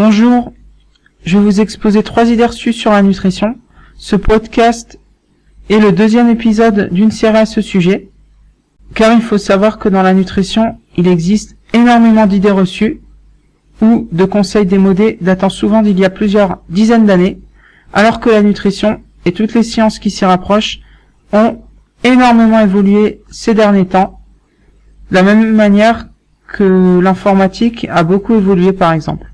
Bonjour, je vais vous exposer trois idées reçues sur la nutrition. Ce podcast est le deuxième épisode d'une série à ce sujet, car il faut savoir que dans la nutrition, il existe énormément d'idées reçues ou de conseils démodés datant souvent d'il y a plusieurs dizaines d'années, alors que la nutrition et toutes les sciences qui s'y rapprochent ont énormément évolué ces derniers temps, de la même manière que l'informatique a beaucoup évolué par exemple.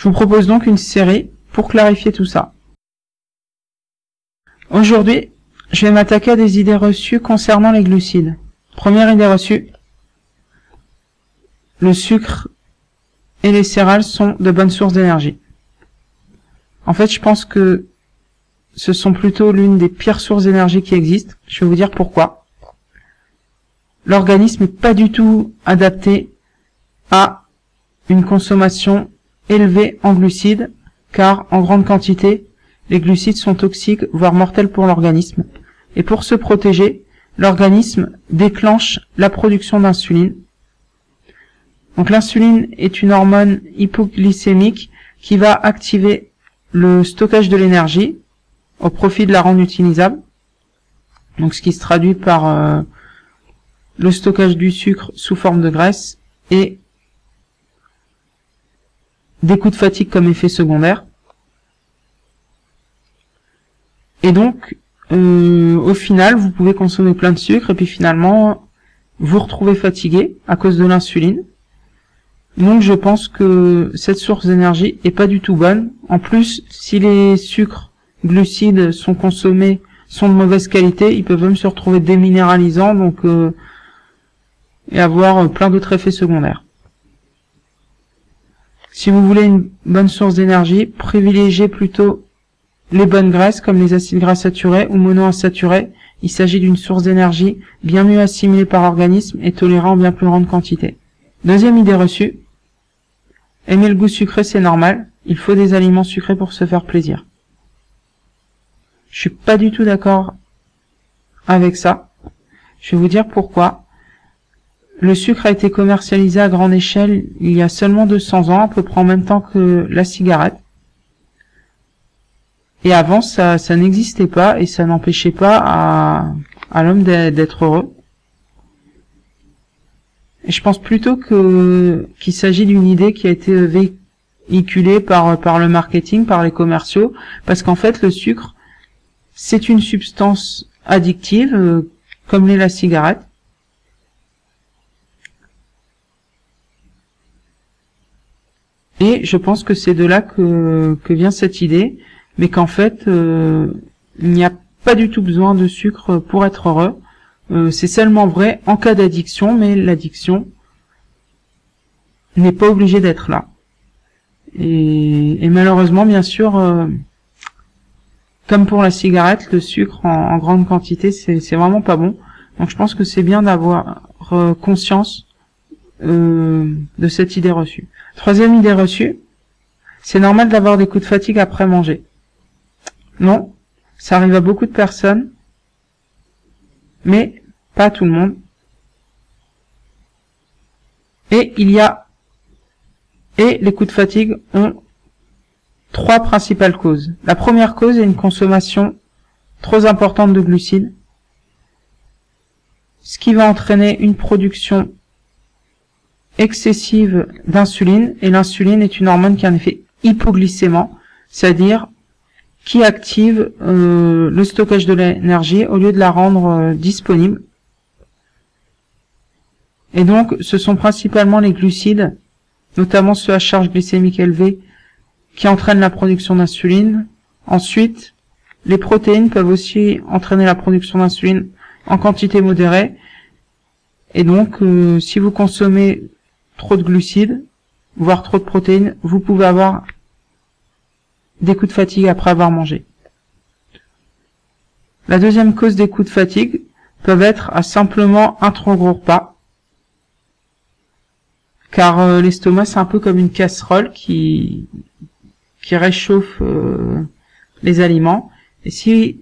Je vous propose donc une série pour clarifier tout ça. Aujourd'hui, je vais m'attaquer à des idées reçues concernant les glucides. Première idée reçue, le sucre et les céréales sont de bonnes sources d'énergie. En fait, je pense que ce sont plutôt l'une des pires sources d'énergie qui existent. Je vais vous dire pourquoi. L'organisme n'est pas du tout adapté à une consommation élevée en glucides, car en grande quantité, les glucides sont toxiques, voire mortels pour l'organisme. Et pour se protéger, l'organisme déclenche la production d'insuline. Donc l'insuline est une hormone hypoglycémique qui va activer le stockage de l'énergie au profit de la rendre utilisable. Donc ce qui se traduit par euh, le stockage du sucre sous forme de graisse et des coups de fatigue comme effet secondaire. Et donc, euh, au final, vous pouvez consommer plein de sucre et puis finalement, vous retrouvez fatigué à cause de l'insuline. Donc je pense que cette source d'énergie est pas du tout bonne. En plus, si les sucres glucides sont consommés sont de mauvaise qualité, ils peuvent même se retrouver déminéralisants donc euh, et avoir plein d'autres effets secondaires. Si vous voulez une bonne source d'énergie, privilégiez plutôt les bonnes graisses comme les acides gras saturés ou monoinsaturés. Il s'agit d'une source d'énergie bien mieux assimilée par l'organisme et tolérant en bien plus grande quantité. Deuxième idée reçue. Aimer le goût sucré, c'est normal. Il faut des aliments sucrés pour se faire plaisir. Je suis pas du tout d'accord avec ça. Je vais vous dire pourquoi. Le sucre a été commercialisé à grande échelle il y a seulement 200 ans, à peu près en même temps que la cigarette. Et avant, ça, ça n'existait pas et ça n'empêchait pas à, l'homme d'être heureux. Et je pense plutôt qu'il s'agit d'une idée qui a été véhiculée par par le marketing, par les commerciaux, parce qu'en fait le sucre c'est une substance addictive euh, comme l'est la cigarette. Et je pense que c'est de là que, vient cette idée, mais qu'en fait euh, il n'y a pas du tout besoin de sucre pour être heureux. Euh, c'est seulement vrai en cas d'addiction, mais l'addiction n'est pas obligée d'être là. Et, malheureusement, bien sûr, euh, comme pour la cigarette, le sucre en, grande quantité, c'est vraiment pas bon. Donc je pense que c'est bien d'avoir euh, de cette idée reçue. Troisième idée reçue, c'est normal d'avoir des coups de fatigue après manger. Non, ça arrive à beaucoup de personnes, mais pas tout le monde. Et il y a et les coups de fatigue ont trois principales causes. La première cause est une consommation trop importante de glucides, ce qui va entraîner une production excessive d'insuline, et l'insuline est une hormone qui a un effet hypoglycément, c'est-à-dire qui active euh, le stockage de l'énergie au lieu de la rendre euh, disponible. Et donc, ce sont principalement les glucides, notamment ceux à charge glycémique élevée, qui entraînent la production d'insuline. Ensuite, les protéines peuvent aussi entraîner la production d'insuline en quantité modérée. Et donc, euh, si vous consommez trop de glucides, voire trop de protéines, vous pouvez avoir des coups de fatigue après avoir mangé. La deuxième cause des coups de fatigue peuvent être à simplement un trop gros repas, car euh, l'estomac c'est un peu comme une casserole qui qui réchauffe euh, les aliments et si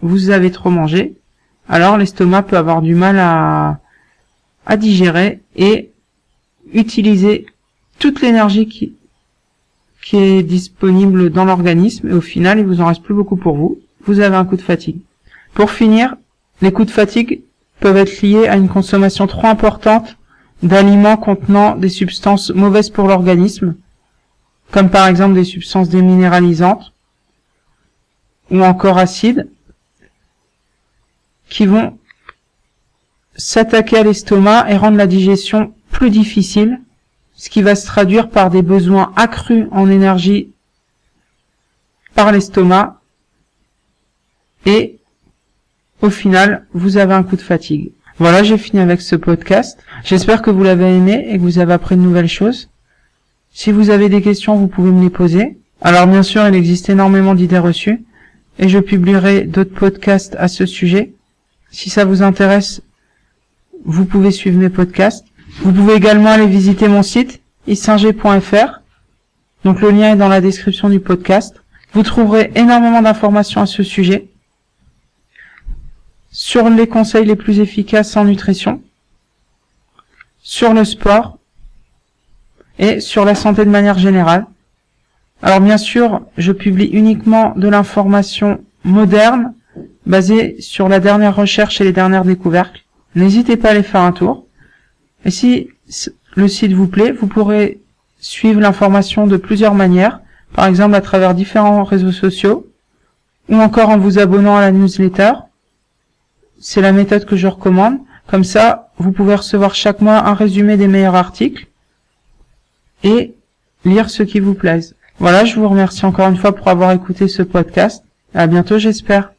vous avez trop mangé alors l'estomac peut avoir du mal à, à digérer et utiliser toute l'énergie qui, qui est disponible dans l'organisme et au final, il vous en reste plus beaucoup pour vous. Vous avez un coup de fatigue. Pour finir, les coups de fatigue peuvent être liés à une consommation trop importante d'aliments contenant des substances mauvaises pour l'organisme, comme par exemple des substances déminéralisantes ou encore acides, qui vont s'attaquer à l'estomac et rendre la digestion plus difficile, ce qui va se traduire par des besoins accrus en énergie par l'estomac et au final, vous avez un coup de fatigue. Voilà, j'ai fini avec ce podcast. J'espère que vous l'avez aimé et que vous avez appris de nouvelles choses. Si vous avez des questions, vous pouvez me les poser. Alors bien sûr, il existe énormément d'idées reçues et je publierai d'autres podcasts à ce sujet. Si ça vous intéresse, vous pouvez suivre mes podcasts. Vous pouvez également aller visiter mon site isinger.fr. Donc le lien est dans la description du podcast. Vous trouverez énormément d'informations à ce sujet sur les conseils les plus efficaces en nutrition, sur le sport et sur la santé de manière générale. Alors bien sûr, je publie uniquement de l'information moderne basée sur la dernière recherche et les dernières découvertes. N'hésitez pas à aller faire un tour. Et si le site vous plaît, vous pourrez suivre l'information de plusieurs manières, par exemple à travers différents réseaux sociaux, ou encore en vous abonnant à la newsletter, c'est la méthode que je recommande. Comme ça, vous pouvez recevoir chaque mois un résumé des meilleurs articles et lire ceux qui vous plaisent. Voilà, je vous remercie encore une fois pour avoir écouté ce podcast. À bientôt, j'espère.